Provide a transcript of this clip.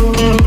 Mm-hmm.